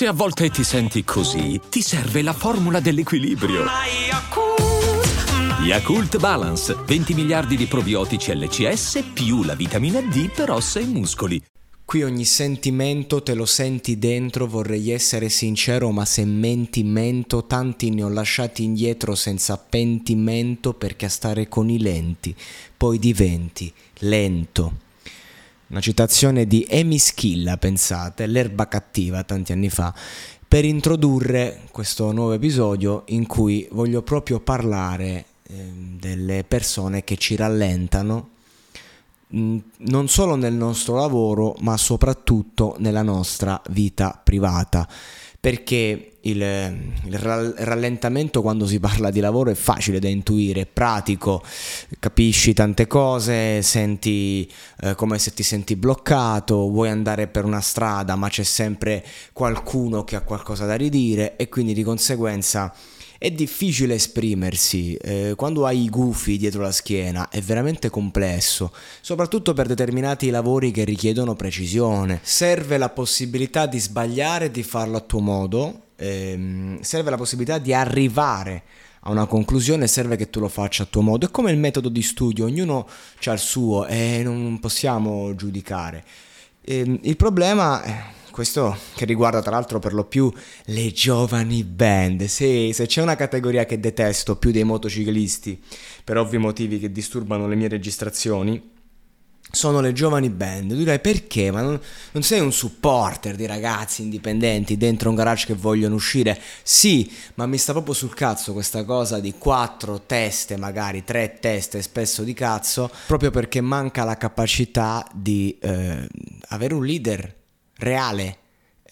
Se a volte ti senti così, ti serve la formula dell'equilibrio. Yakult Balance, 20 miliardi di probiotici LCS più la vitamina D per ossa e muscoli. Qui ogni sentimento te lo senti dentro, vorrei essere sincero, ma se menti mento, tanti ne ho lasciati indietro senza pentimento perché a stare con i lenti poi diventi lento. Una citazione di Amy Schilla, pensate, l'erba cattiva tanti anni fa, per introdurre questo nuovo episodio in cui voglio proprio parlare eh, delle persone che ci rallentano Mm, non solo nel nostro lavoro, ma soprattutto nella nostra vita privata. Perché il, il, rallentamento quando si parla di lavoro è facile da intuire, è pratico, capisci tante cose, senti eh, come se ti senti bloccato, vuoi andare per una strada ma c'è sempre qualcuno che ha qualcosa da ridire e quindi di conseguenza è difficile esprimersi, eh, quando hai i gufi dietro la schiena è veramente complesso, soprattutto per determinati lavori che richiedono precisione. Serve la possibilità di sbagliare e di farlo a tuo modo, ehm, serve la possibilità di arrivare a una conclusione serve che tu lo faccia a tuo modo. È come il metodo di studio, ognuno ha il suo e non possiamo giudicare. Ehm, il problema è questo che riguarda tra l'altro per lo più le giovani band. Sì, se c'è una categoria che detesto più dei motociclisti, per ovvi motivi che disturbano le mie registrazioni, sono le giovani band. Tu direi perché? Ma non, non, sei un supporter di ragazzi indipendenti dentro un garage che vogliono uscire? Sì, ma mi sta proprio sul cazzo questa cosa di quattro teste, magari tre teste spesso di cazzo, proprio perché manca la capacità di eh, avere un leader reale,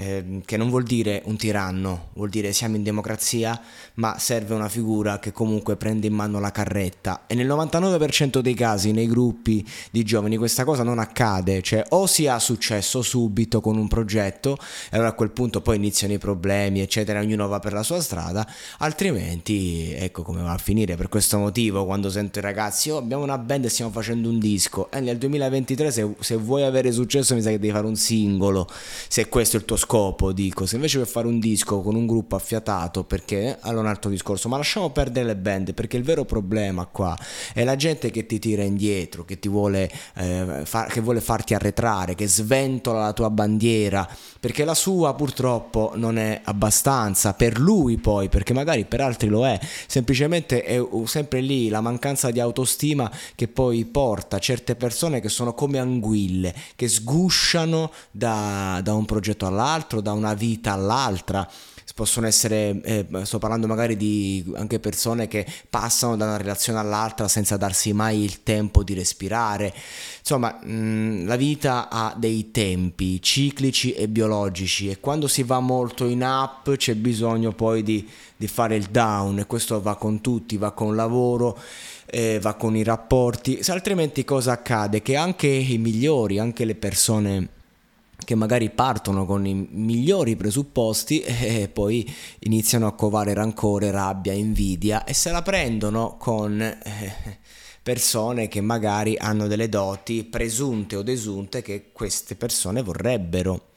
eh, che non vuol dire un tiranno, vuol dire siamo in democrazia, ma serve una figura che comunque prende in mano la carretta. E nel 99% dei casi nei gruppi di giovani questa cosa non accade, cioè o si ha successo subito con un progetto, e allora a quel punto poi iniziano i problemi, eccetera, ognuno va per la sua strada, altrimenti ecco come va a finire. Per questo motivo quando sento i ragazzi, oh abbiamo una band e stiamo facendo un disco, e nel 2023 se, se vuoi avere successo mi sa che devi fare un singolo, se questo è il tuo scopo scopo, dico, se invece per fare un disco con un gruppo affiatato, perché? Allora un altro discorso, ma lasciamo perdere le band, perché il vero problema qua è la gente che ti tira indietro, che ti vuole, eh, far, che vuole farti arretrare, che sventola la tua bandiera, perché la sua purtroppo non è abbastanza per lui poi, perché magari per altri lo è, semplicemente è sempre lì la mancanza di autostima che poi porta certe persone che sono come anguille, che sgusciano da, da un progetto all'altro, dall'altro, da una vita all'altra. Possono essere, eh, sto parlando magari di anche persone che passano da una relazione all'altra senza darsi mai il tempo di respirare. Insomma, mh, mm, la vita ha dei tempi ciclici e biologici e quando si va molto in up c'è bisogno poi di, di fare il down e questo va con tutti, va con il lavoro. Eh, va con i rapporti, se altrimenti cosa accade? Che anche i migliori, anche le persone che magari partono con i migliori presupposti e poi iniziano a covare rancore, rabbia, invidia e se la prendono con eh, persone che magari hanno delle doti presunte o desunte che queste persone vorrebbero.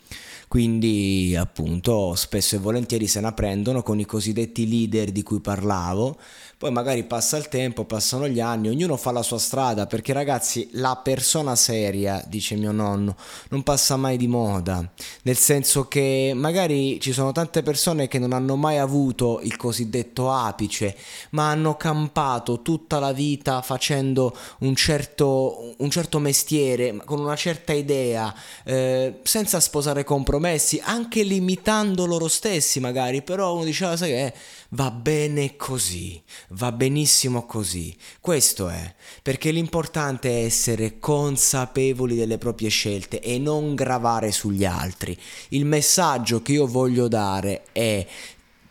Quindi appunto spesso e volentieri se la prendono con i cosiddetti leader di cui parlavo, poi magari passa il tempo, passano gli anni, ognuno fa la sua strada, perché ragazzi la persona seria, dice mio nonno, non passa mai di moda, nel senso che magari ci sono tante persone che non hanno mai avuto il cosiddetto apice, ma hanno campato tutta la vita facendo un certo, un certo mestiere, con una certa idea, eh, senza sposare compromessi, anche limitando loro stessi magari, però uno diceva, sai che va bene così, va benissimo così. Questo è, perché l'importante è essere consapevoli delle proprie scelte e non gravare sugli altri. Il messaggio che io voglio dare è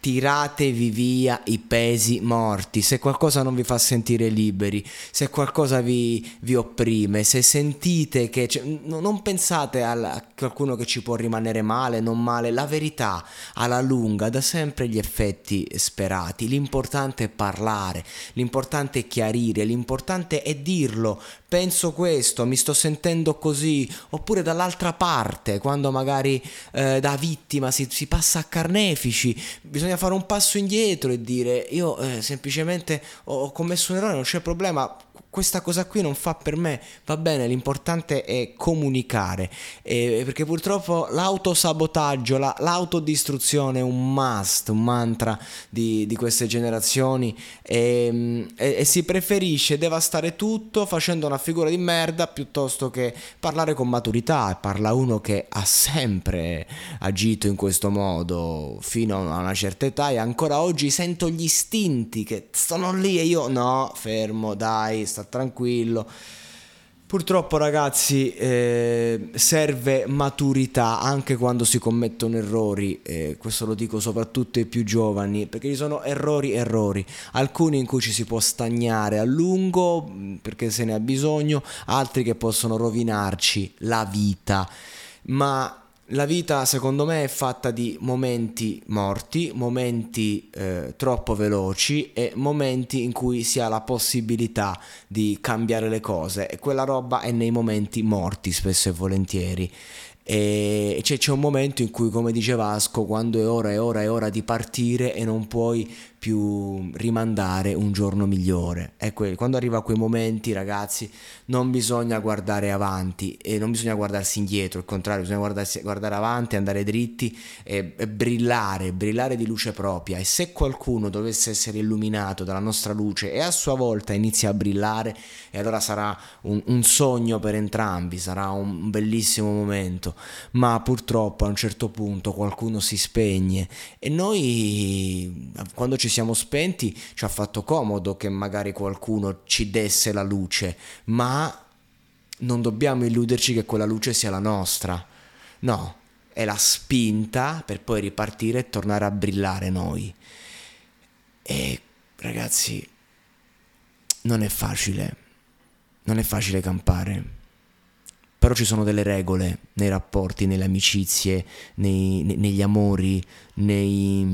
tiratevi via i pesi morti, se qualcosa non vi fa sentire liberi, se qualcosa vi, vi opprime, se sentite che... Cioè, non pensate a qualcuno che ci può rimanere male, non male, la verità alla lunga dà sempre gli effetti sperati, l'importante è parlare, l'importante è chiarire, l'importante è dirlo, penso questo, mi sto sentendo così, oppure dall'altra parte, quando magari eh, da vittima si, si passa a carnefici, bisogna bisogna fare un passo indietro e dire io eh, semplicemente ho commesso un errore, non c'è problema, questa cosa qui non fa per me, va bene, l'importante è comunicare, eh, perché purtroppo l'autosabotaggio, la, l'autodistruzione è un must, un mantra di, di queste generazioni. E, e, e, si preferisce devastare tutto facendo una figura di merda piuttosto che parlare con maturità, parla uno che ha sempre agito in questo modo fino a una certa età e ancora oggi sento gli istinti che sono lì e io no, fermo, dai, sta tranquillo. Purtroppo ragazzi eh, serve maturità anche quando si commettono errori, eh, questo lo dico soprattutto ai più giovani, perché ci sono errori errori, alcuni in cui ci si può stagnare a lungo mm, perché se ne ha bisogno, altri che possono rovinarci la vita, ma la vita secondo me è fatta di momenti morti, momenti eh, troppo veloci e momenti in cui si ha la possibilità di cambiare le cose. E quella roba è nei momenti morti spesso e volentieri. E c'è, c'è un momento in cui come dice Vasco quando è ora è ora è ora di partire e non puoi più rimandare un giorno migliore. Ecco, quando arriva a quei momenti, ragazzi, non bisogna guardare avanti e non bisogna guardarsi indietro, al contrario, bisogna guardare avanti, andare dritti e, e, brillare, brillare di luce propria. E se qualcuno dovesse essere illuminato dalla nostra luce e a sua volta inizia a brillare, e allora sarà un, un sogno per entrambi, sarà un bellissimo momento. Ma purtroppo a un certo punto qualcuno si spegne e noi quando ci siamo spenti ci ha fatto comodo che magari qualcuno ci desse la luce, ma non dobbiamo illuderci che quella luce sia la nostra. No, è la spinta per poi ripartire e tornare a brillare noi. E ragazzi, non è facile, non è facile campare. Però ci sono delle regole nei rapporti, nelle amicizie, nei, ne, negli amori, nei,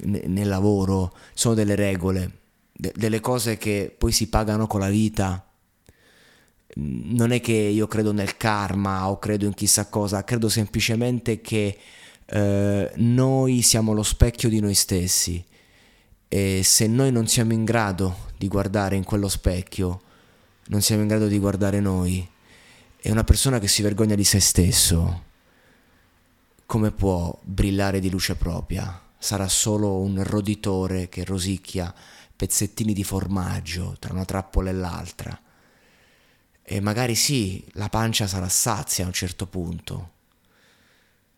ne, nel lavoro. Sono delle regole, de, delle cose che poi si pagano con la vita. Non è che io credo nel karma o credo in chissà cosa, credo semplicemente che eh, noi siamo lo specchio di noi stessi e se noi non siamo in grado di guardare in quello specchio, non siamo in grado di guardare noi è una persona che si vergogna di se stesso. Come può brillare di luce propria? Sarà solo un roditore che rosicchia pezzettini di formaggio tra una trappola e l'altra. E magari sì, la pancia sarà sazia a un certo punto,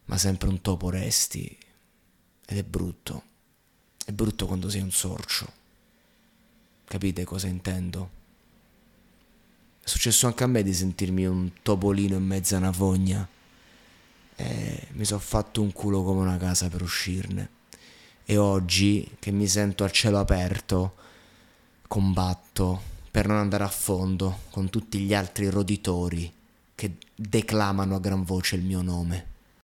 ma sempre un topo resti. Ed è brutto. È brutto quando sei un sorcio. Capite cosa intendo? È successo anche a me di sentirmi un topolino in mezzo a una fogna. E mi sono fatto un culo come una casa per uscirne. E oggi, che mi sento al cielo aperto, combatto per non andare a fondo con tutti gli altri roditori che declamano a gran voce il mio nome.